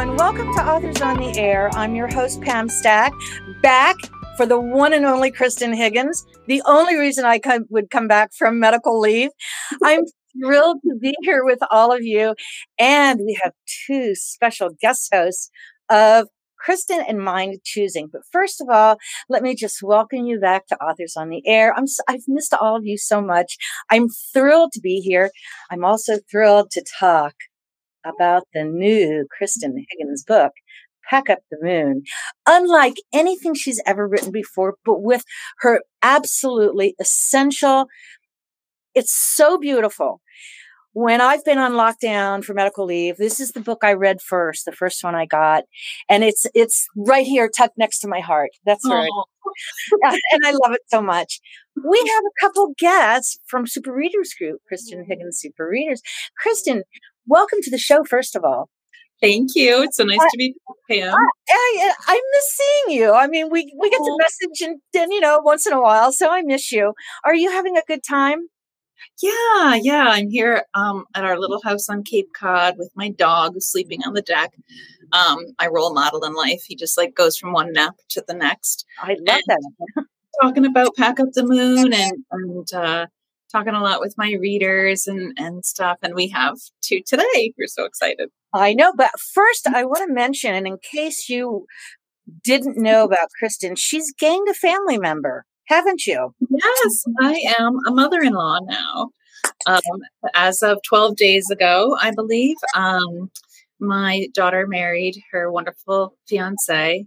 and welcome to Authors on the Air. I'm your host, Pam Stack, back for the one and only Kristan Higgins, the only reason I would come back from medical leave. I'm thrilled to be here with all of you. And we have two special guest hosts of Kristan and Mind Choosing. But first of all, let me just welcome you back to Authors on the Air. I'm I've missed all of you so much. I'm thrilled to be here. I'm also thrilled to talk about the new Kristan Higgins book, Pack Up the Moon. Unlike anything she's ever written before, but with her absolutely essential, it's so beautiful when I've been on lockdown for medical leave, this is the book I read first, the first one I got, and it's it's right here, tucked next to my heart. That's right, and I love it so much. We have a couple guests from Super Readers Group, Kristan Higgins Super Readers. Kristan, welcome to the show. First of all, Thank you. It's so nice to be Pam. I, I, miss seeing you. I mean, we we get to message and then you know once in a while, so I miss you. Are you having a good time? Yeah, yeah. I'm here um, at our little house on Cape Cod with my dog who's sleeping on the deck. Um, my role model in life. He just like goes from one nap to the next. I love and that. talking about Pack Up the Moon and, and uh, talking a lot with my readers and, and stuff. And we have two today. We're so excited. I know. But first, I want to mention, and in case you didn't know about Kristan, she's gained a family member haven't you? Yes, I am a mother in law now. Um, as of 12 days ago, I believe, um, my daughter married her wonderful fiance,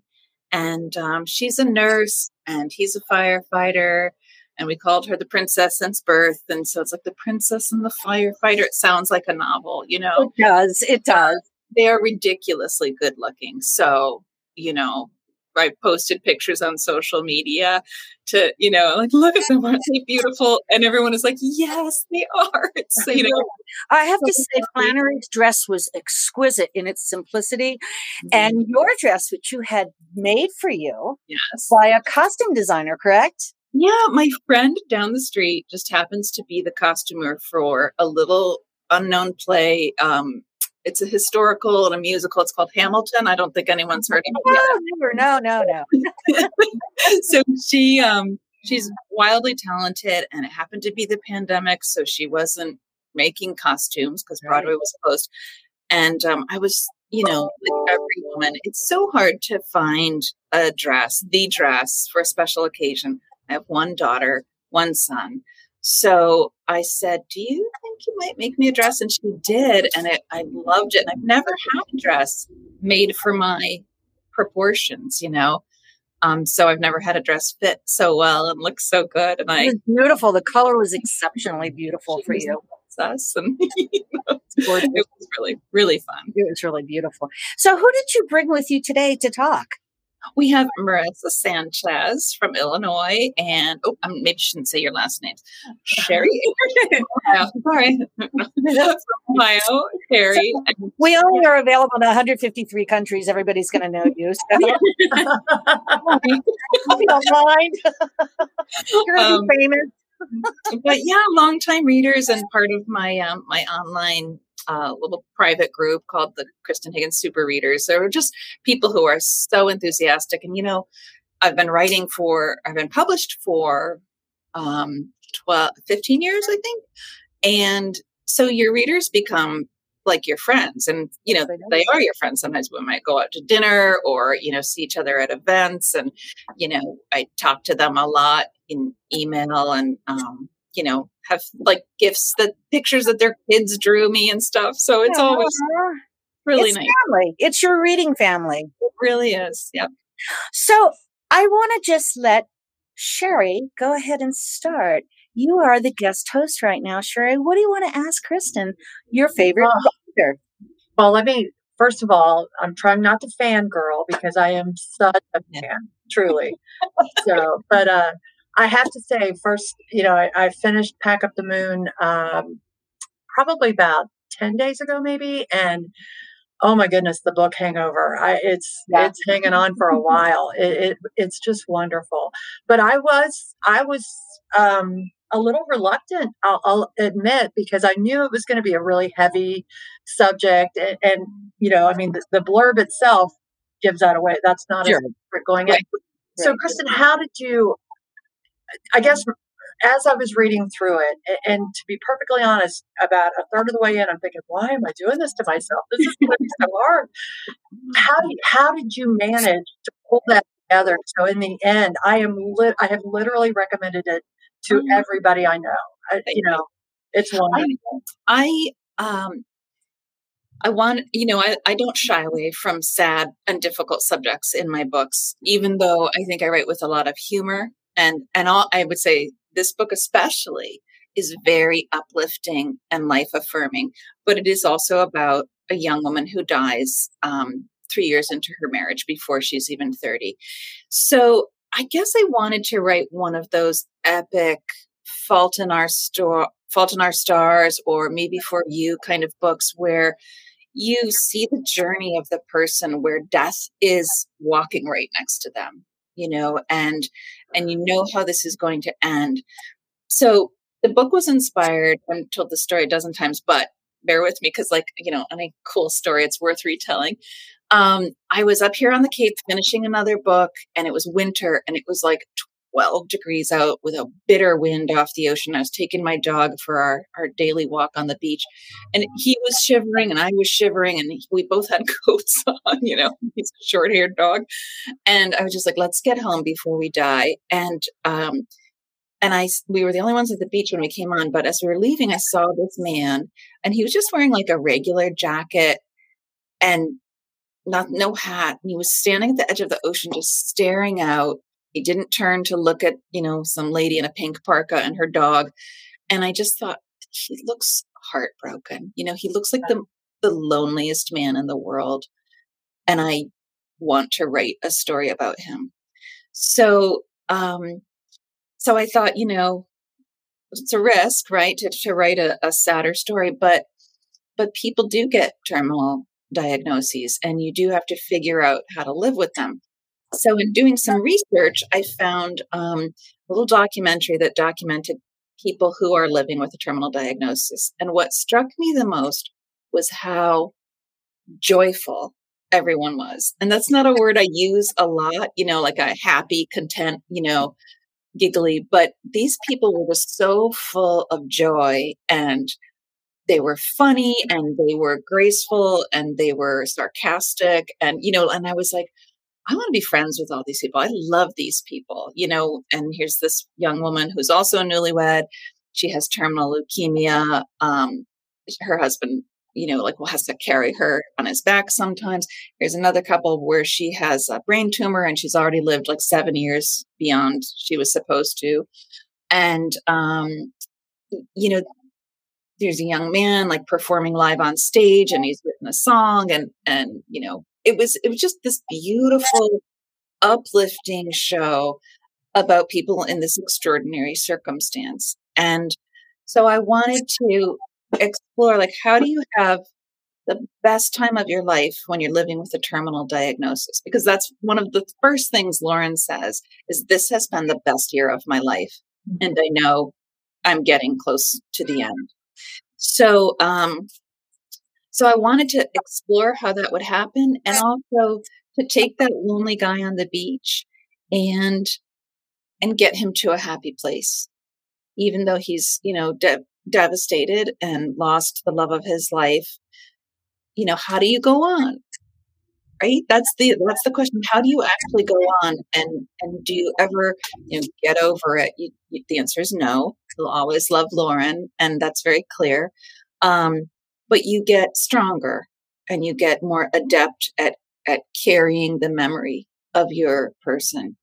and um, she's a nurse and he's a firefighter. And we called her the princess since birth. And so it's like the princess and the firefighter. It sounds like a novel, you know? It does. It does. They are ridiculously good looking. So, you know, I posted pictures on social media to, you know, like, look at them, aren't they beautiful? And everyone is like, yes, they are. So, you know, I have to say, Flannery's dress was exquisite in its simplicity. Mm-hmm. And your dress, which you had made for you yes. by a costume designer, correct? Yeah, my friend down the street just happens to be the costumer for a little unknown play um, it's a historical and a musical. It's called Hamilton. I don't think anyone's heard of it. No, no, no, no. so she um she's wildly talented and it happened to be the pandemic, so she wasn't making costumes because Broadway right. was closed. And um, I was, you know, like every woman, it's so hard to find a dress, the dress for a special occasion. I have one daughter, one son. So I said, Do you think you might make me a dress? And she did. And it, I loved it. And I've never had a dress made for my proportions, you know? Um, so I've never had a dress fit so well and look so good. And I beautiful. The color was exceptionally beautiful for you. Us and you know, it was really, really fun. It was really beautiful. So, who did you bring with you today to talk? We have Marissa Sanchez from Illinois, and oh, I maybe shouldn't say your last name. Sherry. Ohio. Sorry, from Ohio, Sherry. we only are available in 153 countries. Everybody's going to know you. So. don't mind. You're going to um, be famous. but yeah, longtime readers and part of my um, my online uh, little private group called the Kristan Higgins Super Readers. There are just people who are so enthusiastic. And, you know, I've been writing for, I've been published for um, 12, 15 years, I think. And so your readers become like your friends and you know they are your friends sometimes we might go out to dinner or you know see each other at events and you know i talk to them a lot in email and um, you know, have like gifts that pictures that their kids drew me and stuff. So it's yeah. always really it's nice. Family. It's your reading family. It really is. Yep. So I want to just let Sherry go ahead and start. You are the guest host right now, Sherry. What do you want to ask Kristan, Your favorite author? Well, let me first of all, I'm trying not to fangirl because I am such a fan, truly. so, but uh, I have to say, first, you know, I, I finished Pack Up the Moon um, probably about 10 days ago, maybe. And oh my goodness, the book Hangover. I, it's yeah. it's hanging on for a while. It, it, it's just wonderful. But I was I was um, a little reluctant, I'll, I'll admit, because I knew it was going to be a really heavy subject. And, and you know, I mean, the, the, blurb itself gives that away. That's not sure. a going right. in. So, Kristan, how did you? I guess as I was reading through it, and to be perfectly honest, about a third of the way in, I'm thinking, why am I doing this to myself? This is going to be so hard. How did, how did you manage to pull that together? So in the end, I am lit. I have literally recommended it to mm-hmm. everybody I know. I, you know, it's wonderful. I, I um, I want, you know, I, I don't shy away from sad and difficult subjects in my books, even though I think I write with a lot of humor and and all, I would say this book especially is very uplifting and life affirming, but it is also about a young woman who dies um, three years into her marriage before she's even 30. So I guess I wanted to write one of those epic fault in our store fault in our stars or maybe for you kind of books where you see the journey of the person where death is walking right next to them you know and and you know how this is going to end. So the book was inspired i've told the story a dozen times but bear with me because like you know any cool story it's worth retelling. Um, i was up here on the cape finishing another book and it was winter and it was like 12 degrees out with a bitter wind off the ocean. I was taking my dog for our, our daily walk on the beach and he was shivering and I was shivering and we both had coats on, you know, he's a short haired dog. And I was just like, let's get home before we die. And, um, and I, we were the only ones at the beach when we came on, but as we were leaving, I saw this man and he was just wearing like a regular jacket and not, no hat. And he was standing at the edge of the ocean, just staring out he didn't turn to look at, you know, some lady in a pink parka and her dog. And I just thought, he looks heartbroken. You know, he looks like the, the loneliest man in the world. And I want to write a story about him. So, um, so I thought, you know, it's a risk, right, to, to write a, a sadder story, but but people do get terminal diagnoses and you do have to figure out how to live with them. So, in doing some research, I found um, a little documentary that documented people who are living with a terminal diagnosis. And what struck me the most was how joyful everyone was. And that's not a word I use a lot, you know, like a happy, content, you know, giggly, but these people were just so full of joy and they were funny and they were graceful and they were sarcastic and you know and i was like I want to be friends with all these people. I love these people, you know. And here's this young woman who's also a newlywed. She has terminal leukemia. Um, her husband, you know, like will has to carry her on his back sometimes. Here's another couple where she has a brain tumor and she's already lived like seven years beyond she was supposed to. And um, you know, there's a young man like performing live on stage and he's written a song and and you know it was it was just this beautiful uplifting show about people in this extraordinary circumstance. And so i wanted to explore like how do you have the best time of your life when you're living with a terminal diagnosis? Because that's one of the first things lauren says is this has been the best year of my life mm-hmm. and i know i'm getting close to the end. So um so I wanted to explore how that would happen and also to take that lonely guy on the beach and and get him to a happy place even though he's you know de- devastated and lost the love of his life. You know how do you go on? Right? That's the that's the question. How do you actually go on and and do you ever you know get over it? You, you, the answer is no. You'll always love lauren and that's very clear. Um but you get stronger and you get more adept at at carrying the memory of your person.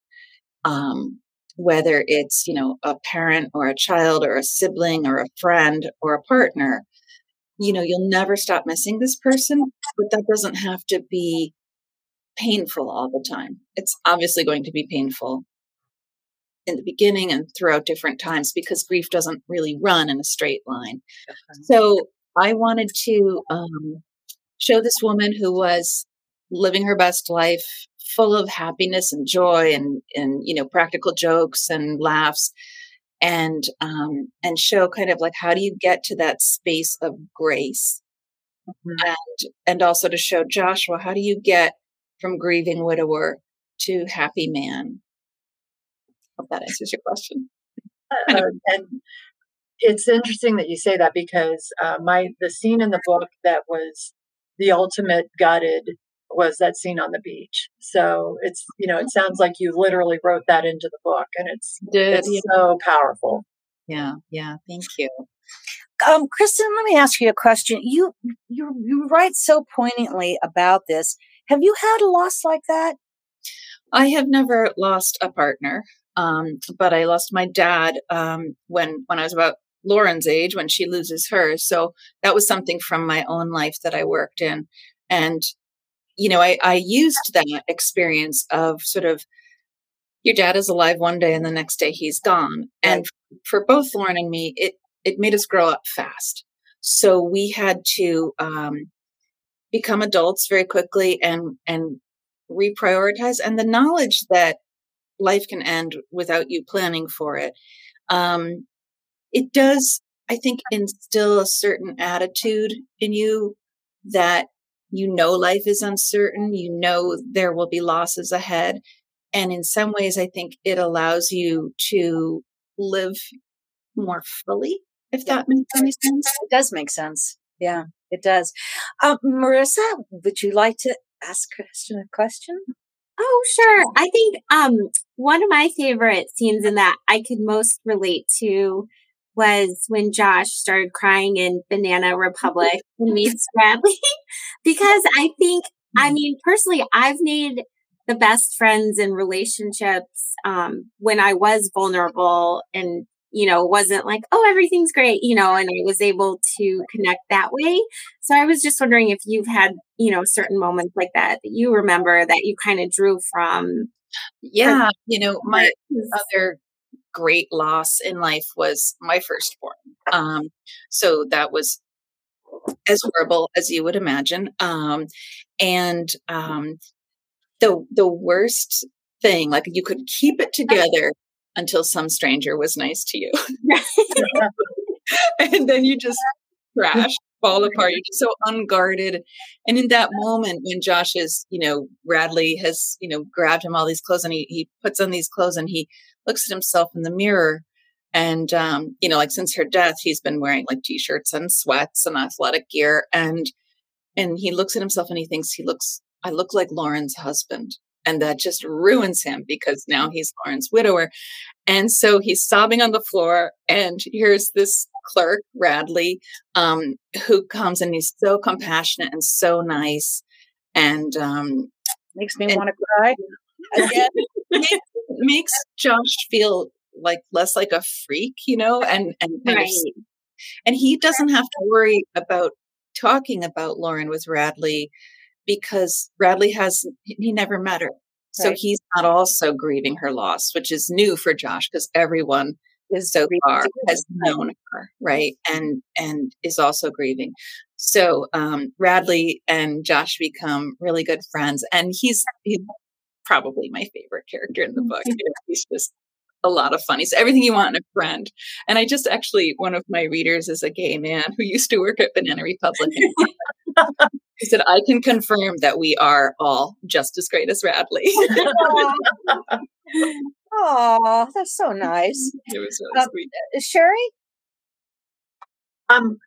Um, whether it's you know a parent or a child or a sibling or a friend or a partner you know you'll never stop missing this person but that doesn't have to be painful all the time. It's obviously going to be painful in the beginning and throughout different times because grief doesn't really run in a straight line. So I wanted to um, show this woman who was living her best life, full of happiness and joy and and you know practical jokes and laughs, and um, and show kind of like how do you get to that space of grace, mm-hmm. and and also to show Joshua how do you get from grieving widower to happy man. Hope that answers your question. Uh, and it's interesting that you say that because uh, my the scene in the book that was the ultimate gutted was that scene on the beach. So it's you know it sounds like you literally wrote that into the book, and it's Did, it's yeah. so powerful. Yeah, yeah. Thank you. Um, Kristan, let me ask you a question. You you you write so poignantly about this. Have you had a loss like that? I have never lost a partner, um, but I lost my dad um, when when I was about Lauren's age when she loses hers. So that was something from my own life that I worked in, and you know, I, I used that experience of sort of your dad is alive one day and the next day he's gone. And for both Lauren and me, it it made us grow up fast. So we had to um, become adults very quickly and and reprioritize. And the knowledge that life can end without you planning for it, um, it does, I think, instill a certain attitude in you that you know life is uncertain, you know there will be losses ahead. And in some ways, I think it allows you to live more fully, if that makes any sense. It does make sense. Yeah, it does. Um, Marissa, would you like to ask Kristan a question? Oh, sure. I think um, one of my favorite scenes in that I could most relate to was when Josh started crying in Banana Republic and meets Radley. because I think, I mm-hmm. mean, personally, I've made the best friends and relationships um, when I was vulnerable and, you know, wasn't like, oh, everything's great, you know, and I was able to connect that way. So I was just wondering if you've had, you know, certain moments like that that you remember that you kind of drew from. Yeah. You know, my other great loss in life was my firstborn. Um, so that was as horrible as you would imagine. Um, and um, the the worst thing, like you could keep it together until some stranger was nice to you, and then you just crash, fall apart. You're just so unguarded. And in that moment, when Josh is, you know, Radley has, you know, grabbed him all these clothes, and he he puts on these clothes, and he looks at himself in the mirror and um, you know like since her death he's been wearing like t-shirts and sweats and athletic gear and and he looks at himself and he thinks he looks i look like lauren's husband. And that just ruins him because now he's lauren's widower. And so he's sobbing on the floor and here's this clerk radley um, who comes and he's so compassionate and so nice and um, makes me want to cry again makes Josh feel like less like a freak, you know, and and right. of, and he doesn't have to worry about talking about Lauren with Radley because Radley has he never met her. So right. he's not also grieving her loss, which is new for Josh because everyone is so far has known her, right? And and is also grieving. So um, Radley and Josh become really good friends, and he's he's probably my favorite character in the book. He's just a lot of fun. He's everything you want in a friend. And I just actually, one of my readers is a gay man who used to work at Banana Republic. he said, I can confirm that we are all just as great as Radley. Oh, that's so nice. It was really um, sweet. Uh, Sherry? Um,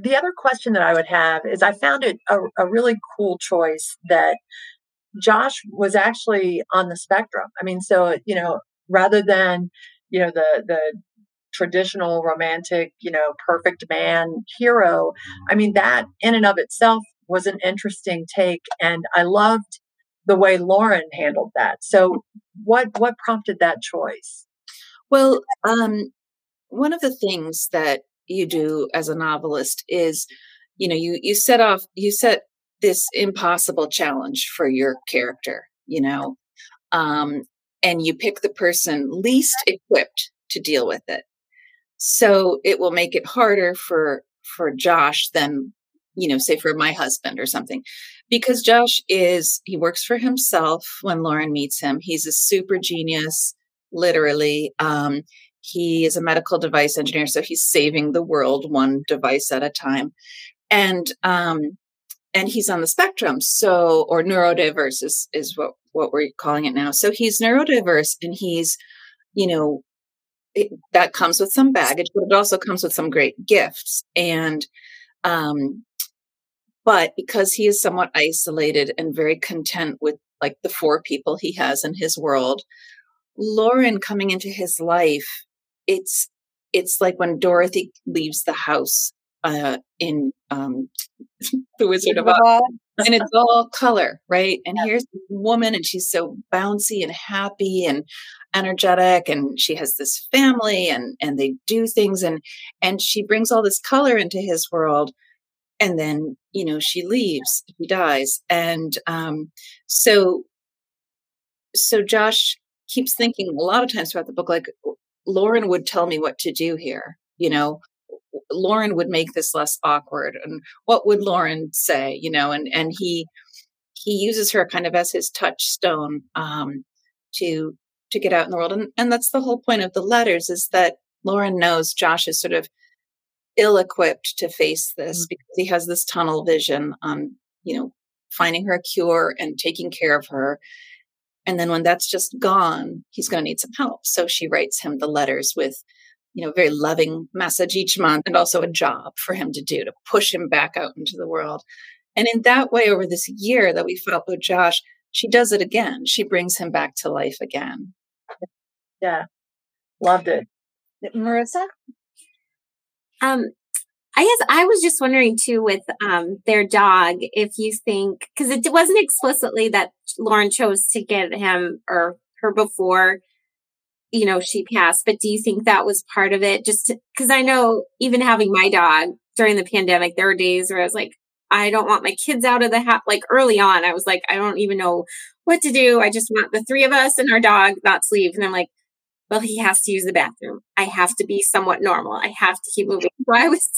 the other question that I would have is I found it a, a really cool choice that Josh was actually on the spectrum. I mean, so, you know, rather than, you know, the, the, traditional romantic, you know, perfect man hero. I mean, that in and of itself was an interesting take. And I loved the way Lauren handled that. So what, what prompted that choice? Well, um, one of the things that you do as a novelist is, you know, you, you set off, you set this impossible challenge for your character, you know, um, and you pick the person least equipped to deal with it. So it will make it harder for for Josh than you know, say for my husband or something, because Josh is he works for himself. When Lauren meets him, he's a super genius, literally. Um, he is a medical device engineer, so he's saving the world one device at a time. And um, and he's on the spectrum, so or neurodiverse is, is what what we're calling it now. So he's neurodiverse, and he's, you know, it, that comes with some baggage, but it also comes with some great gifts. And um, but because he is somewhat isolated and very content with like the four people he has in his world, Lauren coming into his life, it's it's like when Dorothy leaves the house uh, in um, The Wizard of Oz, and it's all color, right? And here's this woman, and she's so bouncy and happy and energetic, and she has this family, and and they do things, and and she brings all this color into his world, and then you know she leaves, he dies, and um, so so Josh keeps thinking a lot of times throughout the book, like Lauren would tell me what to do here, you know, Lauren would make this less awkward and what would Lauren say, you know, and, and he, he uses her kind of as his touchstone, um, to, to get out in the world. And, and that's the whole point of the letters is that Lauren knows Josh is sort of ill equipped to face this mm-hmm. because he has this tunnel vision on, you know, finding her a cure and taking care of her. And then when that's just gone, he's going to need some help. So she writes him the letters with, you know, very loving message each month and also a job for him to do to push him back out into the world. And in that way, over this year that we followed Josh, she does it again. She brings him back to life again. Yeah. Loved it. Marissa? Um, I guess I was just wondering too with um, their dog if you think because it wasn't explicitly that Lauren chose to get him or her before you know, she passed. But do you think that was part of it? Just because I know even having my dog during the pandemic, there were days where I was like, I don't want my kids out of the house. Like early on, I was like, I don't even know what to do. I just want the three of us and our dog not sleep. And I'm like, well, he has to use the bathroom. I have to be somewhat normal. I have to keep moving. So I was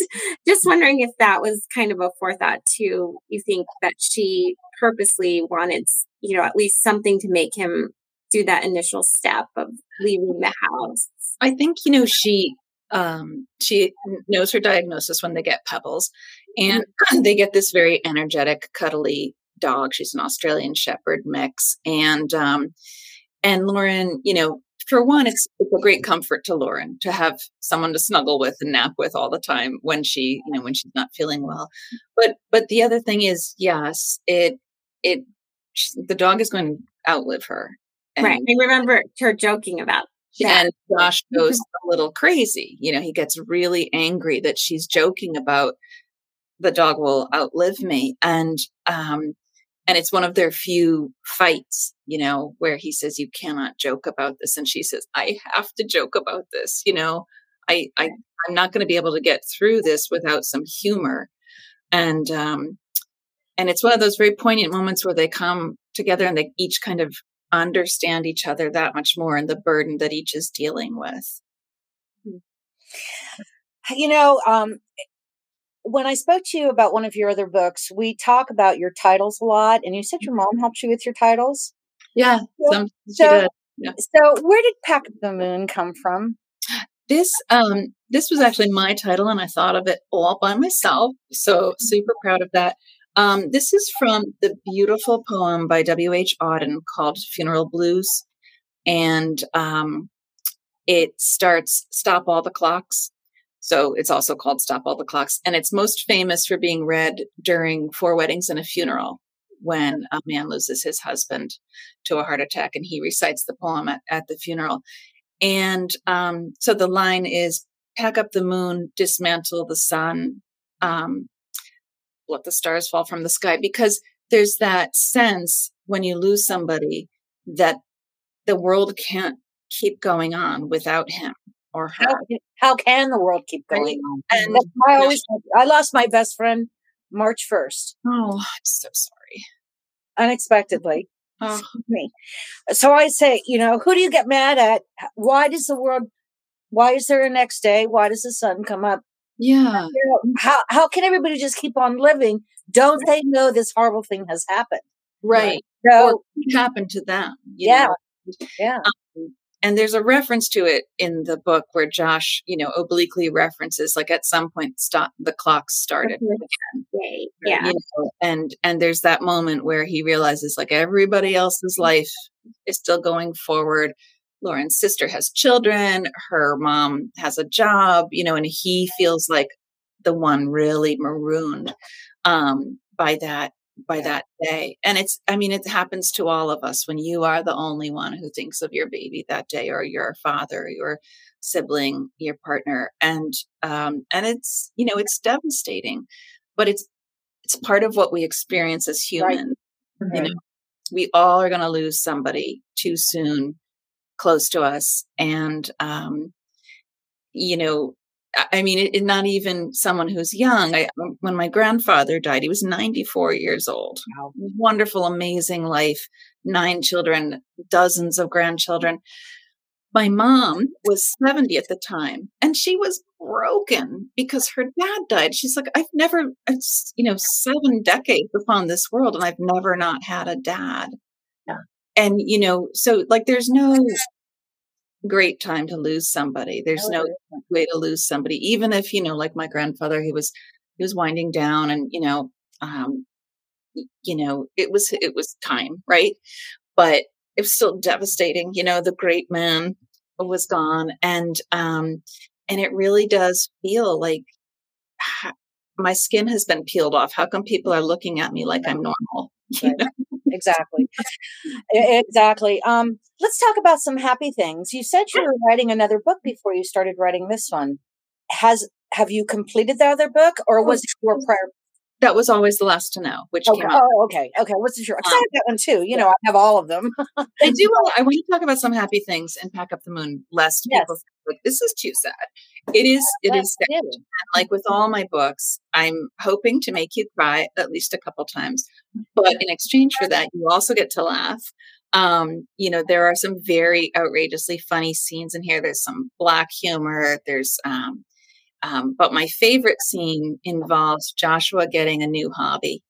just wondering if that was kind of a forethought too. You think that she purposely wanted, you know, at least something to make him do that initial step of leaving the house? I think, you know, she um, she knows her diagnosis when they get pebbles and mm-hmm. they get this very energetic cuddly dog she's an australian shepherd mix and um, and lauren you know for one it's, it's a great comfort to lauren to have someone to snuggle with and nap with all the time when she you know when she's not feeling well but but the other thing is yes it it the dog is going to outlive her and, right. I remember her joking about that. And Josh goes a little crazy. You know, he gets really angry that she's joking about the dog will outlive me. And um and it's one of their few fights, you know, where he says, You cannot joke about this. And she says, I have to joke about this, you know. I, I I'm not going to be able to get through this without some humor. And um and it's one of those very poignant moments where they come together and they each kind of understand each other that much more and the burden that each is dealing with. Hmm. You know, um, when I spoke to you about one of your other books, we talk about your titles a lot, and you said your mom helped you with your titles. Yeah, so, so, yeah. so where did Pack the Moon come from? This um this was actually my title, and I thought of it all by myself. So super proud of that. Um, this is from the beautiful poem by W.H. Auden called Funeral Blues. And um, it starts Stop All the Clocks. So it's also called Stop All the Clocks. And it's most famous for being read during Four Weddings and a Funeral when a man loses his husband to a heart attack and he recites the poem at, at the funeral. And um, so the line is pack up the moon, dismantle the sun, um, let the stars fall from the sky because there's that sense when you lose somebody that the world can't keep going on without him or her. How, how can the world keep going on? And I always, I lost my best friend March 1st. Oh, I'm so sorry. Unexpectedly. Oh. Me. So I say, you know, who do you get mad at? Why does the world, why is there a next day? Why does the sun come up? Yeah. You know, how how can everybody just keep on living? Don't they know this horrible thing has happened? Right. So or happened to them. yeah. Know? Yeah. Um, and there's a reference to it in the book where Josh, you know, obliquely references like at some point stop the clock started again. Yeah. You know, and and there's that moment where he realizes like everybody else's life is still going forward. Lauren's sister has children, her mom has a job, you know, and he feels like the one really marooned um, by that by that day. And it's, I mean, it happens to all of us when you are the only one who thinks of your baby that day, or your father, your sibling, your partner, and um, and it's, you know, it's devastating, but it's it's part of what we experience as humans. Right. You know, we all are going to lose somebody too soon, close to us, and um, you know, I mean, it, it, not even someone who's young. I, um, when my grandfather died, he was 94 years old. Wow. Wonderful, amazing life, nine children, dozens of grandchildren. My mom was 70 at the time, and she was broken because her dad died. She's like, I've never, it's, you know, seven decades upon this world, and I've never not had a dad. And, you know, so like there's no great time to lose somebody. There's no way to lose somebody, even if, you know, like my grandfather, he was, he was winding down and, you know, um, you know, it was, it was time, right? But it was still devastating. You know, the great man was gone. And, um, and it really does feel like my skin has been peeled off. How come people are looking at me like I'm normal? Exactly. exactly. Um, let's talk about some happy things. You said you were writing another book before you started writing this one. Has have you completed the other book, or oh, was it your prior? That was always the last to know, which okay. came out. Oh, okay, okay. What's your? Um, I have that one too. You know, I have all of them. I do. I want to talk about some happy things and pack up the moon, lest yes. people like this is too sad. It is. It is sad. Like with all my books, I'm hoping to make you cry at least a couple times, but in exchange for that, you also get to laugh. Um, you know, there are some very outrageously funny scenes in here. There's some black humor. There's, um, um, but my favorite scene involves Joshua getting a new hobby,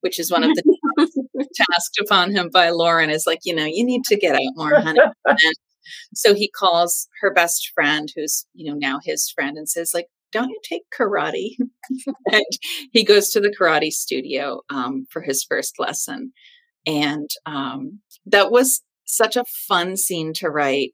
which is one of the tasks upon him by Lauren. Is like, you know, you need to get out more, honey. And so he calls her best friend, who's, you know, now his friend, and says, like, don't you take karate? and he goes to the karate studio um, for his first lesson. And um, that was such a fun scene to write.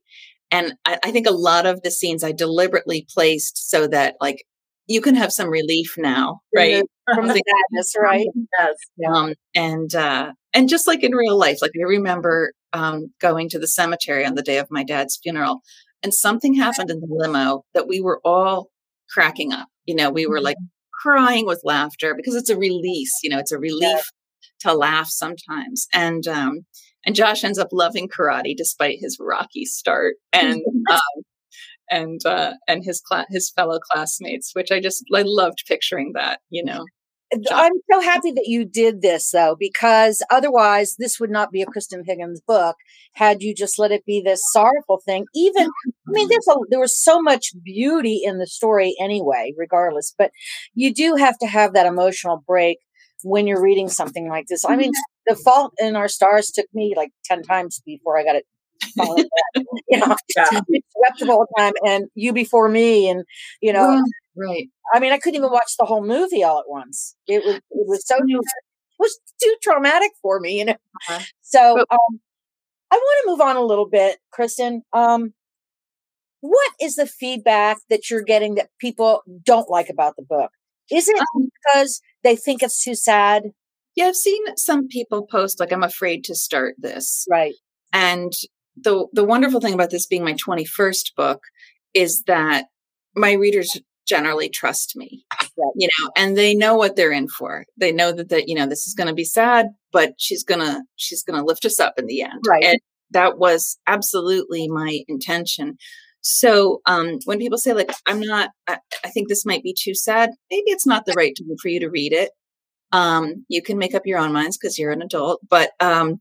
And I, I think a lot of the scenes I deliberately placed so that, like, you can have some relief now, right? From the sadness, right? Yes. Um, and uh, and just like in real life, like I remember um, going to the cemetery on the day of my dad's funeral, and something happened in the limo that we were all cracking up. You know, we were like mm-hmm. crying with laughter because it's a release. You know, it's a relief yeah. to laugh sometimes. And um, and Josh ends up loving karate despite his rocky start, and um, and uh, and his his fellow classmates, which I just I loved picturing that. You know. I'm so happy that you did this though, because otherwise this would not be a Kristan Higgins book had you just let it be this sorrowful thing. Even, I mean, there's a, there was so much beauty in the story anyway, regardless, but you do have to have that emotional break when you're reading something like this. I mean, The Fault in Our Stars took me like 10 times before I got it you know, yeah. swept the whole time, and you before me, and you know, right. I mean, I couldn't even watch the whole movie all at once. It was it was so it was too traumatic for me, you know. Uh-huh. So um, I want to move on a little bit, Kristan. Um, what is the feedback that you're getting that people don't like about the book? Is it um, because they think it's too sad? Yeah, I've seen some people post like I'm afraid to start this. Right. And the the wonderful thing about this being my 21st book is that my readers generally trust me right. you know and they know what they're in for they know that that you know this is going to be sad but she's going to she's going to lift us up in the end right and that was absolutely my intention so um, when people say like i'm not I, I, think this might be too sad maybe it's not the right time for you to read it um, you can make up your own minds because you're an adult but um,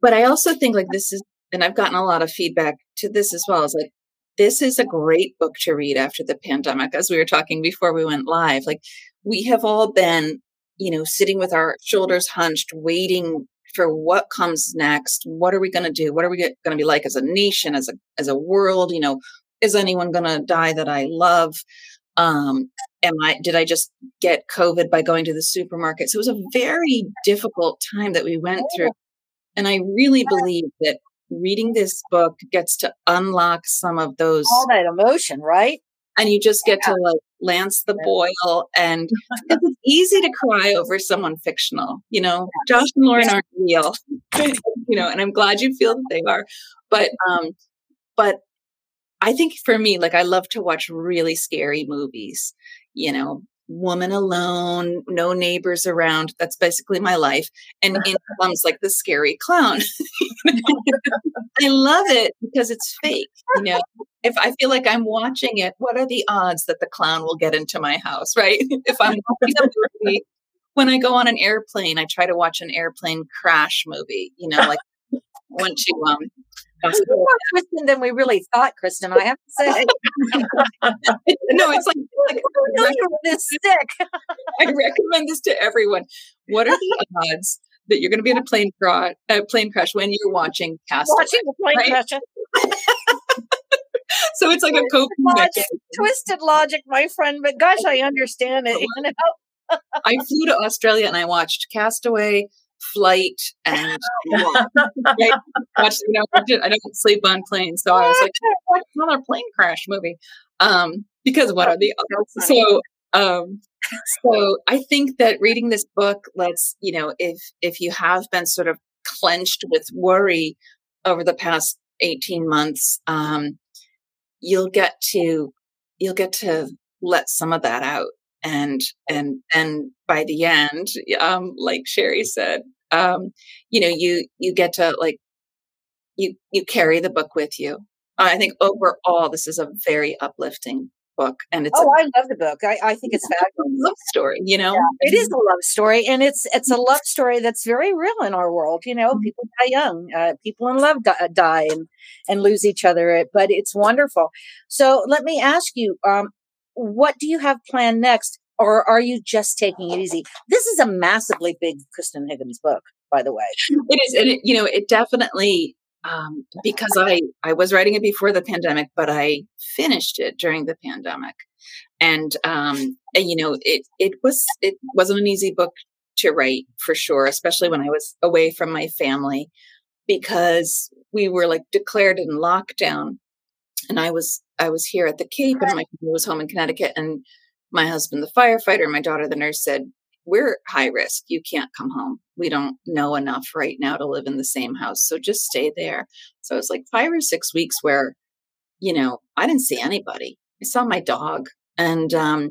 but i also think like this is and I've gotten a lot of feedback to this as well. Is like, this is a great book to read after the pandemic, as we were talking before we went live. Like, we have all been, you know, sitting with our shoulders hunched, waiting for what comes next. What are we going to do? What are we going to be like as a nation, as a as a world? You know, is anyone going to die that I love? Um, am I did I just get COVID by going to the supermarket? So it was a very difficult time that we went through, and I really believe that reading this book gets to unlock some of those all that emotion, right? And you just get yeah. to like lance the boil, and it's easy to cry over someone fictional. You know, Josh and Lauren aren't real, you know, and I'm glad you feel that they are. But um, but I think for me, like I love to watch really scary movies, you know, woman alone, no neighbors around. That's basically my life. And in comes like the scary clown. I love it because it's fake. You know, if I feel like I'm watching it, what are the odds that the clown will get into my house, right? if I'm movie, when I go on an airplane, I try to watch an airplane crash movie, you know, like want to um more Kristan than we really thought, Kristan. I have to say. no, it's like, like no, you're this sick. I recommend this to everyone. What are the odds that you're going to be in a plane crash, a plane crash when you're watching Castaway? Watching a plane right? crash. so it's like a coping logic, twisted logic, my friend. But gosh, I understand it. You know? I flew to Australia and I watched Castaway, flight and watch, you know, I don't sleep on planes. So I was like, oh, another plane crash movie. Um, because what are the odds? So um so I think that reading this book lets, you know, if if you have been sort of clenched with worry over the past 18 months, um, you'll get to you'll get to let some of that out and and and by the end um like sherry said um you know you you get to like you you carry the book with you. I think overall this is a very uplifting book and it's oh a, i love the book. I, I think it's fabulous. love story you know? yeah, it is a love story and it's it's a love story that's very real in our world you know? Mm-hmm. people die young uh, people in love die, die and and lose each other but it's wonderful. So let me ask you um what do you have planned next or are you just taking it easy? This is a massively big Kristan Higgins book, by the way. It is, and it, you know, it definitely um, because I I was writing it before the pandemic, but I finished it during the pandemic, and um, and you know, it it was it wasn't an easy book to write for sure, especially when I was away from my family because we were like declared in lockdown, and I was I was here at the Cape, and my family was home in Connecticut, and my husband, the firefighter, my daughter, the nurse said, We're high risk. You can't come home. We don't know enough right now to live in the same house. So just stay there. So it was like five or six weeks where, you know, I didn't see anybody. I saw my dog. And um,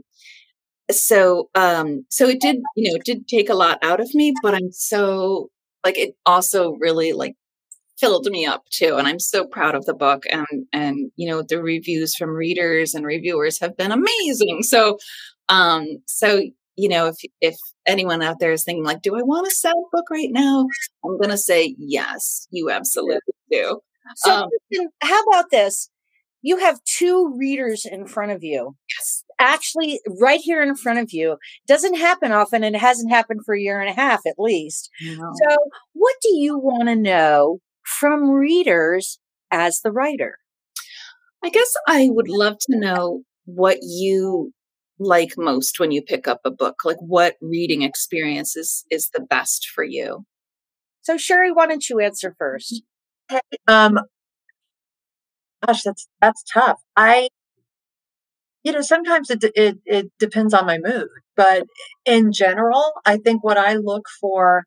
so um, so it did, you know, it did take a lot out of me, but I'm so like it also really like filled me up too and i'm so proud of the book and and you know the reviews from readers and reviewers have been amazing. So um so you know if if anyone out there is thinking like do i want to sell a book right now? I'm going to say yes you absolutely do. So um, how about this? You have two readers in front of you. Yes. Actually right here in front of you. Doesn't happen often and it hasn't happened for a year and a half at least. No. so what do you want to know from readers as the writer? I guess I would love to know what you like most when you pick up a book. Like what reading experience is, is the best for you? So Sherry, why don't you answer first? Um, gosh, that's that's tough. I, you know, sometimes it it it depends on my mood, but in general, I think what I look for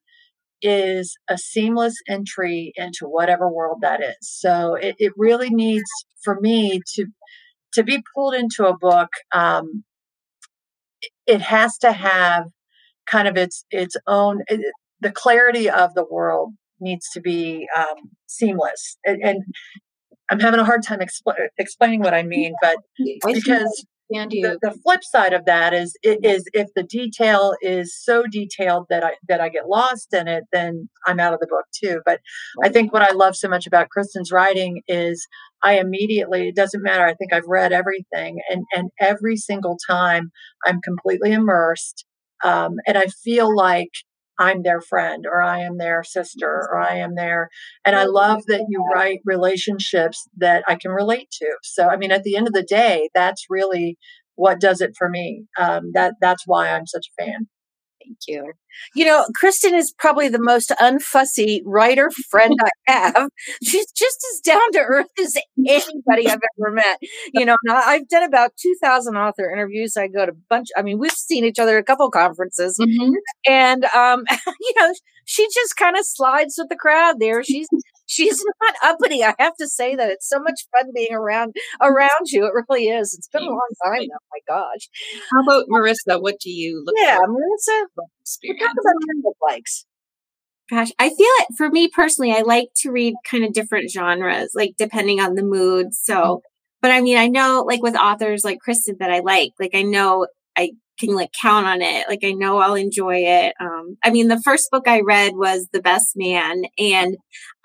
is a seamless entry into whatever world that is. So it, it really needs for me to to be pulled into a book. Um, it has to have kind of its its own it, the clarity of the world needs to be um, seamless and, and, I'm having a hard time expl- explaining what I mean, but because the, the, flip side of that is is if the detail is so detailed that I that I get lost in it, then I'm out of the book too. But I think what I love so much about Kristen's writing is I immediately it doesn't matter. I think I've read everything, and and every single time I'm completely immersed, um, and I feel like I'm their friend or I am their sister or I am their, and I love that you write relationships that I can relate to. So, I mean, at the end of the day, that's really what does it for me. Um, that that's why I'm such a fan. Thank you. You know, Kristan is probably the most unfussy writer friend I have. She's just as down to earth as anybody I've ever met. You know, I've done about 2,000 author interviews. I go to a bunch, I mean, we've seen each other at a couple conferences. Mm-hmm. And, um, you know, she just kind of slides with the crowd there. She's she's not uppity. I have to say that it's so much fun being around around you. It really is. It's been a long time now. My gosh. How about Marissa? What do you look yeah, for? Marissa. Experience? Talk about your likes. Gosh, I feel it for me personally. I like to read kind of different genres, like depending on the mood. So, mm-hmm. but I mean, I know like with authors like Kristan that I like, like I know I can like count on it. Like I know I'll enjoy it. Um, I mean, the first book I read was The Best Man, and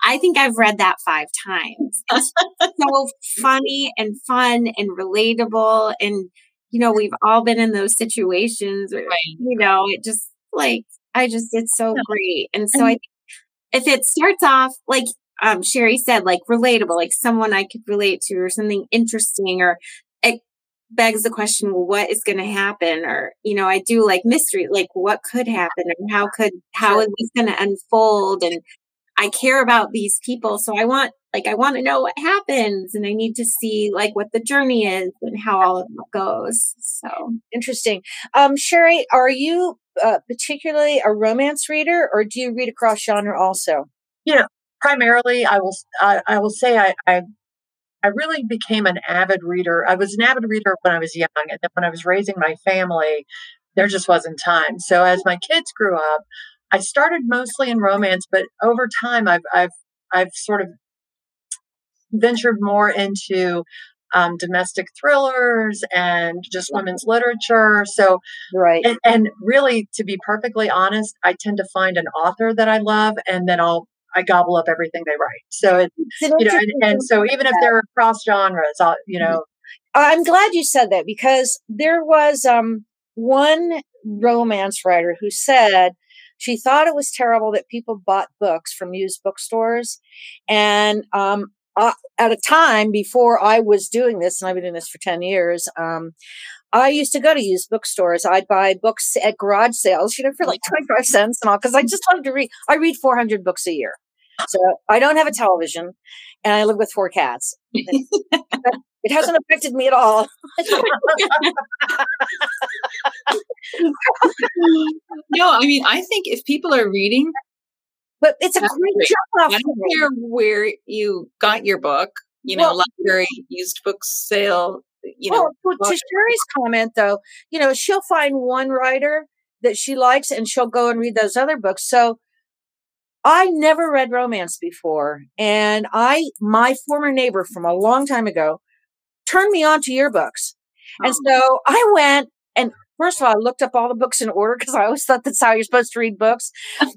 I think I've read that five times. It's so funny and fun and relatable, and you know, we've all been in those situations. Where, right. You know, it just like I just it's so yeah. great, and so I if it starts off like um, Sherry said, like relatable, like someone I could relate to, or something interesting, or begs the question, well, what is going to happen? Or, you know, I do like mystery, like what could happen and how could, how is this going to unfold? And I care about these people. So I want, like, I want to know what happens and I need to see like what the journey is and how all of it goes. So interesting. Um, Sherry, are you uh, particularly a romance reader or do you read across genre also? yeah primarily I will, I, I will say I, I I really became an avid reader. I was an avid reader when I was young, and then when I was raising my family, there just wasn't time. So as my kids grew up, I started mostly in romance, but over time, I've I've I've sort of ventured more into um, domestic thrillers and just women's literature. So, right. And, and, really, to be perfectly honest, I tend to find an author that I love, and then I'll I gobble up everything they write. So it, you know, and, and, so even if they're across genres, I'll, you mm-hmm. know. I'm glad you said that because there was um, one romance writer who said she thought it was terrible that people bought books from used bookstores, and um, uh, at a time before I was doing this, and I've been doing this for ten years. Um, I used to go to used bookstores. I'd buy books at garage sales, you know, for like 25 cents and all, because I just love to read. I read 400 books a year. So I don't have a television and I live with four cats. it hasn't affected me at all. no, I mean, I think if people are reading, but it's a great, great. job. I don't care where you got your book, you know, well, library, used book sale, you well, know. Well, to Sherry's comment, though, you know, she'll find one writer that she likes and she'll go and read those other books. So I never read romance before. And I, my former neighbor from a long time ago, turned me on to your books. Oh. And so I went and first of all, I looked up all the books in order because I always thought that's how you're supposed to read books. what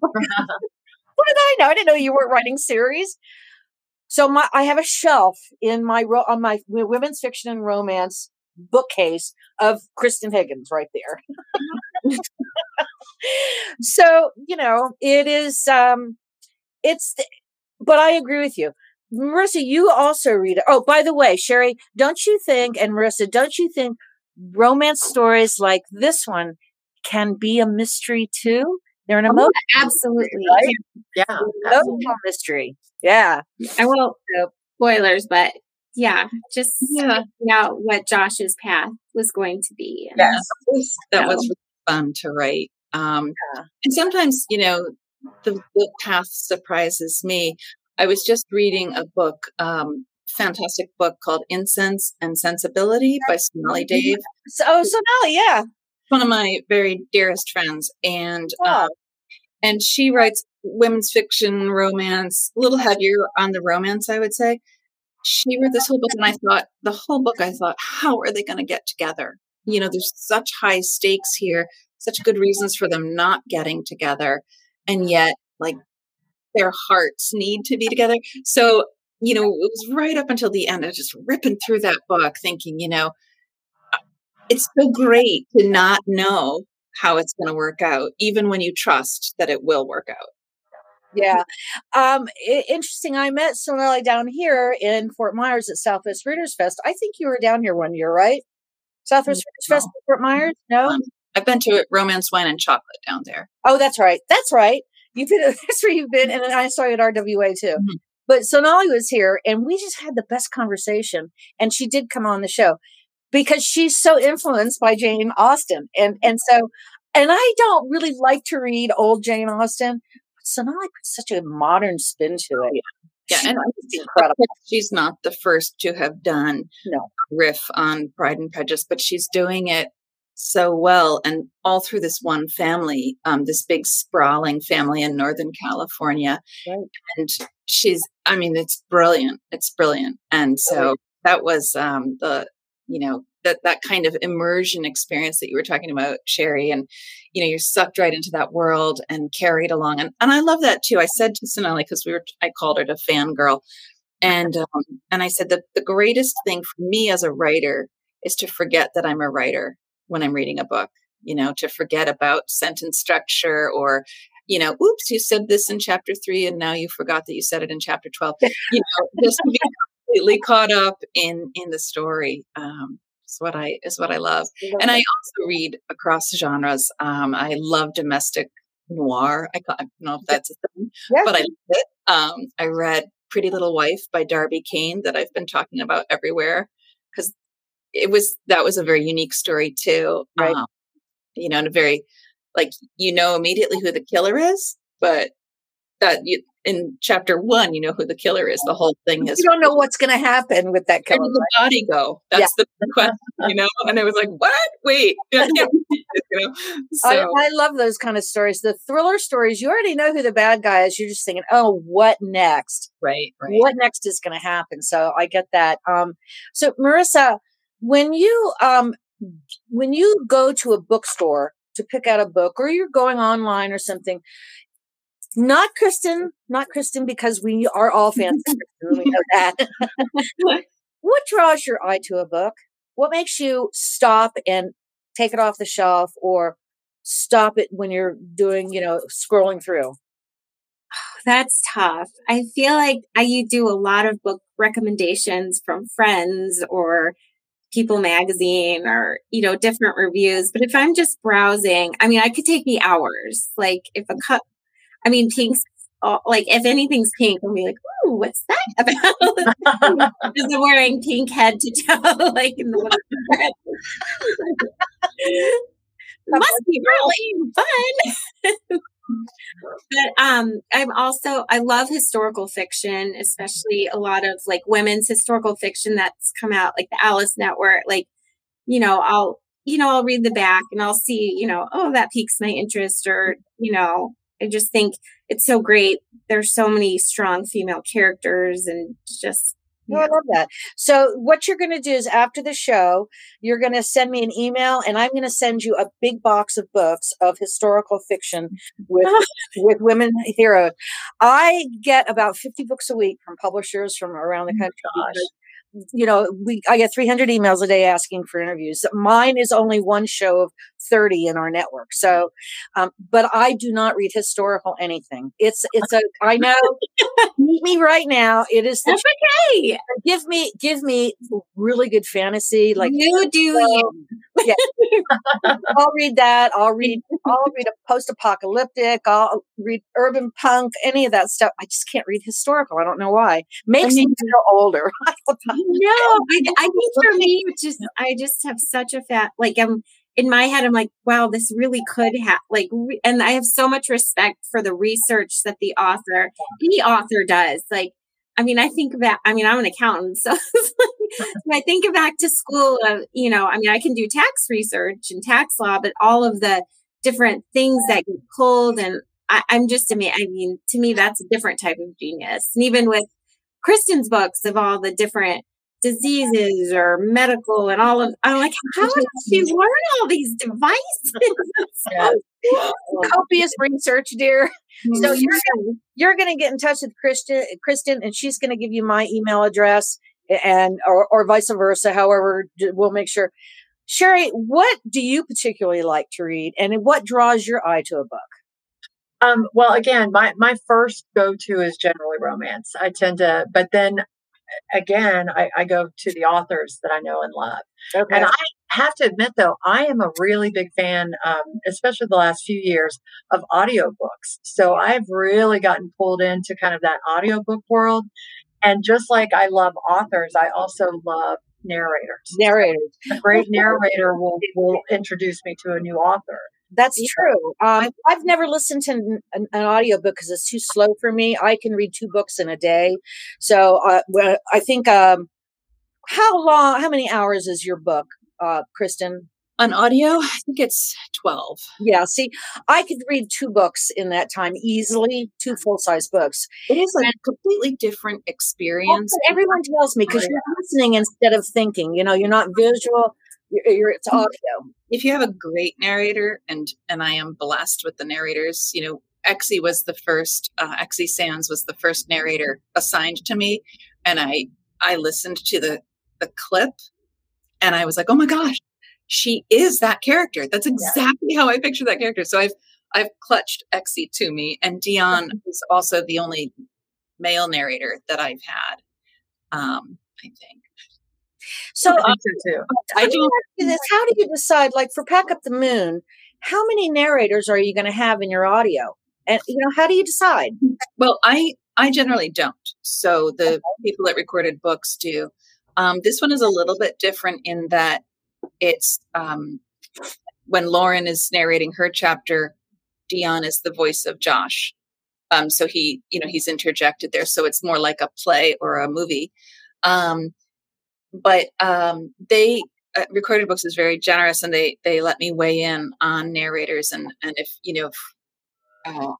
did I know? I didn't know you weren't writing series. So my, I have a shelf in my, on my women's fiction and romance bookcase of Kristan Higgins right there. so, you know, it is, um, it's, but I agree with you. Marissa, you also read it. Oh, by the way, Sherry, don't you think, and Marissa, don't you think romance stories like this one can be a mystery too? They're an oh, emotional oh, absolutely, right? yeah, emotional mystery. Yeah, I won't spoilers, but yeah, just yeah, out what Josh's path was going to be. Yes, that was really fun to write. Um, yeah. And sometimes, you know, the, the path surprises me. I was just reading a book, um, fantastic book called Incense and Sensibility by Sonali mm-hmm. Dev. So, oh, Sonali, yeah. One of my very dearest friends. And, um, and she writes women's fiction, romance, a little heavier on the romance, I would say. She wrote this whole book, and I thought, the whole book, I thought, how are they going to get together? You know, there's such high stakes here, such good reasons for them not getting together and yet like their hearts need to be together. So, you know, it was right up until the end. I was just ripping through that book thinking, you know, it's so great to not know how it's going to work out, even when you trust that it will work out. Yeah. Um, interesting. I met Sonali down here in Fort Myers at Southwest Readers Fest. I think you were down here one year, right? Southwest Readers Fest in Fort Myers? No? Um, I've been to Romance Wine and Chocolate down there. Oh, that's right. That's right. You've been, that's where you've been. And then I saw you at RWA too. Mhm. But Sonali was here and we just had the best conversation. And she did come on the show because she's so influenced by Jane Austen. And, and so, and I don't really like to read old Jane Austen, but Sonali put such a modern spin to it. Yeah, She and incredible. she's not the first to have done No. riff on Pride and Prejudice, but she's doing it so well and all through this one family, um, this big sprawling family in Northern California. Right. And she's, I mean, it's brilliant. It's brilliant. And so that was um, the, you know, that, that kind of immersion experience that you were talking about, Sherry. And, you know, you're sucked right into that world and carried along. And, and I love that too. I said to Sonali, because we were, I called her a fangirl. And, um, and I said that the greatest thing for me as a writer is to forget that I'm a writer when I'm reading a book, you know, to forget about sentence structure or, you know, oops, you said this in chapter three and now you forgot that you said it in chapter 12. You know, just to be completely caught up in, in the story. Um, is what I, is what I love. And I also read across genres. Um, I love domestic noir. I, I don't know if that's a thing, Yeah. but I love it. Um, I read Pretty Little Wife by Darby Kane that I've been talking about everywhere because it was that was a very unique story too. Right. Um, you know, and a very like you know immediately who the killer is, but that you, in chapter one, you know who the killer is. The whole thing is you don't know what's going to happen with that killer. where did the body go? That's the question, you know. And I was like, what? Wait, I can't believe this, you know. I, I love those kind of stories. The thriller stories, you already know who the bad guy is. You're just thinking, oh, what next? right, right. What next is going to happen? So I get that. Um, so Marissa, when you um, when you go to a bookstore to pick out a book, or you're going online or something, not Kristan, not Kristan, because we are all fans of Kristan. We know that. what draws your eye to a book? What makes you stop and take it off the shelf or stop it when you're doing, you know, scrolling through? That's tough. I feel like I you do a lot of book recommendations from friends or People magazine or, you know, different reviews. But if I'm just browsing, I mean, I could take me hours. Like if a cup, I mean, pink's, uh, like if anything's pink, I'll be like, ooh, what's that about? Because I'm wearing pink head to toe, like in the must be really fun. but um i'm also i love historical fiction especially a lot of like women's historical fiction that's come out like the alice network like you know i'll you know i'll read the back and i'll see you know oh that piques my interest or you know i just think it's so great there's so many strong female characters and just No, I love that. So what you're going to do is after the show, you're going to send me an email and I'm going to send you a big box of books of historical fiction with, with women heroes. I get about 50 books a week from publishers from around the country. Oh because, You know, we I get 300 emails a day asking for interviews. Mine is only one show of 30 in our network. So, um, but I do not read historical anything. It's it's a I know. meet me right now. It is the that's okay give me give me really good fantasy like you do you yeah i'll read that i'll read i'll read a post-apocalyptic i'll read urban punk any of that stuff i just can't read historical i don't know why makes me mean- feel older I. No, I, I think for me, it's just I just have such a fat like I'm in my head. I'm like, wow, this really could have like, re- and I have so much respect for the research that the author, the author does. Like, I mean, I think about. I mean, I'm an accountant, so like, I think back to school of you know, I mean, I can do tax research and tax law, but all of the different things that get pulled and I, I'm just amazed. I mean, to me, that's a different type of genius. And even with Kristan's books of all the different diseases or medical and all of, I'm like, how did she learn all these devices? Yeah. copious research dear so you're gonna, you're going to get in touch with kristan kristan and she's going to give you my email address and or, or vice versa however we'll make sure Sherry, what do you particularly like to read and what draws your eye to a book? Um, well, again, my, my first go to is generally romance. I tend to, but then again, I, I go to the authors that I know and love. Okay. And I have to admit, though, I am a really big fan, um, especially the last few years, of audiobooks. So I've really gotten pulled into kind of that audiobook world. And just like I love authors, I also love narrators. Narrators. A great narrator will, will introduce me to a new author. That's true. Um, I've never listened to an, an, an audiobook because it's too slow for me. I can read two books in a day. So uh, I think, um, how long, how many hours is your book, uh, Kristan? On audio, I think it's 12. Yeah. See, I could read two books in that time easily, two full size books. It is a completely different experience. everyone tells me because you're listening instead of thinking. You know, you're not visual, you're, you're, it's audio. If you have a great narrator, and and I am blessed with the narrators, you know, Exie was the first. Uh, Exie Sands was the first narrator assigned to me, and I I listened to the the clip, and I was like, oh my gosh, she is that character. That's exactly yeah. how I picture that character. So I've I've clutched Exie to me, and Dion is also the only male narrator that I've had. Um, I think. So too. I do this. How do you decide? Like for Pack Up the Moon, how many narrators are you going to have in your audio? And you know, how do you decide? Well, I I generally don't. So the okay. people that recorded books do. Um, this one is a little bit different in that it's um, when Lauren is narrating her chapter, Dion is the voice of Josh. Um, so he, you know, he's interjected there. So it's more like a play or a movie. Um, but um, they uh, recorded books is very generous and they they let me weigh in on narrators and and if you know if, uh,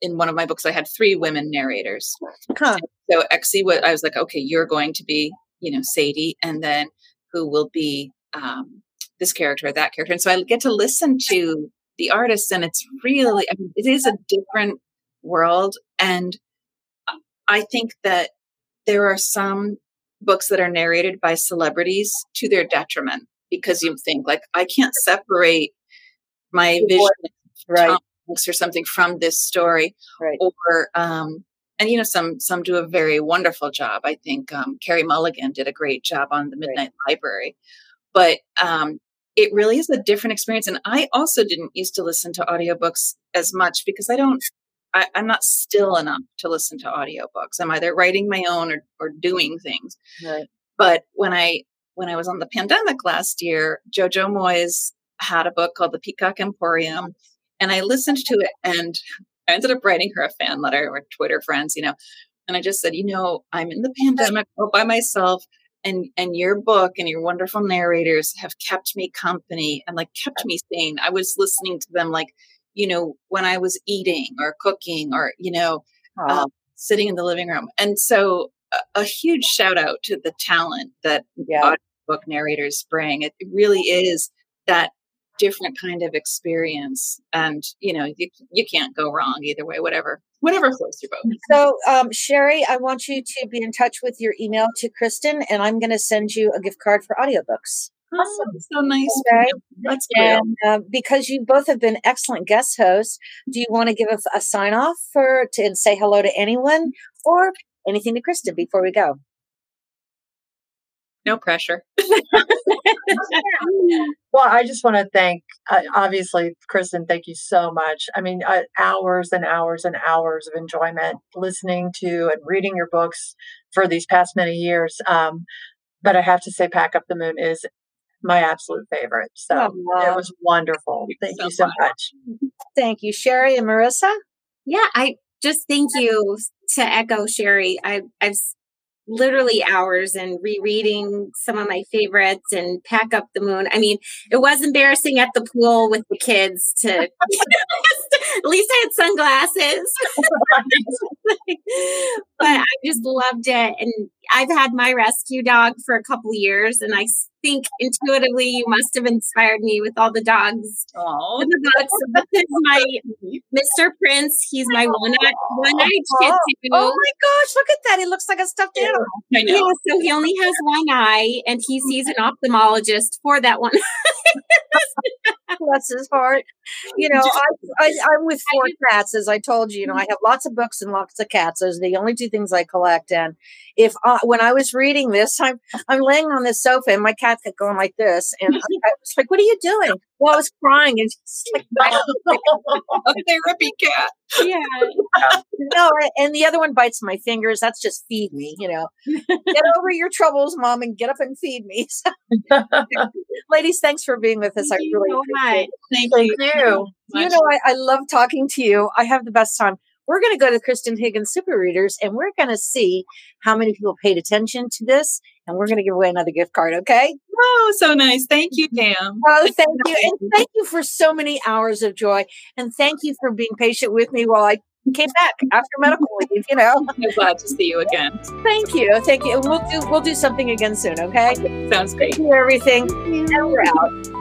in one of my books i had three women narrators huh. so exie i was like okay you're going to be you know sadie and then who will be um, this character or that character and so i get to listen to the artists and it's really I mean, it is a different world and i think that there are some books that are narrated by celebrities to their detriment because you think like I can't separate my vision right. or something from this story right. or um and you know some some do a very wonderful job i think um, carey mulligan did a great job on the midnight right. library but um, it really is a different experience and i also didn't used to listen to audiobooks as much because i don't I, am not still enough to listen to audiobooks. I'm either writing my own or, or doing things. Right. But when I when I was on the pandemic last year, Jojo Moyes had a book called The Peacock Emporium, and I listened to it, and I ended up writing her a fan letter or Twitter friends, you know, and I just said, you know, I'm in the pandemic all by myself, and and your book and your wonderful narrators have kept me company and like kept me sane. I was listening to them like you know, when I was eating or cooking or, you know, um, sitting in the living room. And so a, a, huge shout out to the talent that yeah. book narrators bring. It really is that different kind of experience. And, you know, you, you can't go wrong either way, whatever, whatever floats your boat. So, um, Sherry, I want you to be in touch with your email to Kristan, and I'm going to send you a gift card for audiobooks. Awesome. Oh, so nice. Okay. That's great. And uh, because you both have been excellent guest hosts, do you want to give a, a sign off for to and say hello to anyone or anything to Kristan before we go? No pressure. well, I just want to thank, uh, obviously, Kristan, thank you so much. I mean, uh, hours and hours and hours of enjoyment listening to and reading your books for these past many years. Um, but I have to say, Pack Up the Moon is my absolute favorite. So oh, it was wonderful. Thank so you so much. Thank you, Sherry and Marissa. Yeah, I just thank you to echo Sherry. I, I've literally hours and rereading some of my favorites and pack up the moon. I mean, it was embarrassing at the pool with the kids to at least I had sunglasses. but I just loved it. And I've had my rescue dog for a couple years, and I think intuitively you must have inspired me with all the dogs. Oh, The is my Mr. Prince. He's my one-eyed Shih Oh, oh my gosh, look at that. He looks like a stuffed animal. I know. Yeah, so he only has one eye, and he sees an ophthalmologist for that one. Bless his heart. You know, I, I, I'm with four cats, as I told you. You know, I mm-hmm. have lots of books and lots of cats. Those are the only two things I collect. And if I, when I was reading this, I'm I'm laying on this sofa and my cat kept going like this, and I, I was like, "What are you doing?" Well, I was crying, and she's like, a therapy cat. yeah. "No," and the other one bites my fingers. That's just feed me. You know, get over your troubles, mom, and get up and feed me. So, ladies, thanks for being with us. I Thank you really so appreciate it. Thank, Thank you. you. You know, I, I love talking to you. I have the best time. We're going to go to Kristan Higgins Super Readers and we're going to see how many people paid attention to this. And we're going to give away another gift card. Okay. Oh, so nice. Thank you, mm-hmm. Pam. Oh, thank you. And thank you for so many hours of joy. And thank you for being patient with me while I came back after medical leave, you know. I'm glad to see you again. Thank you. Thank you. We'll do, we'll do something again soon. Okay. Sounds great. Thank you, everything. And we're out.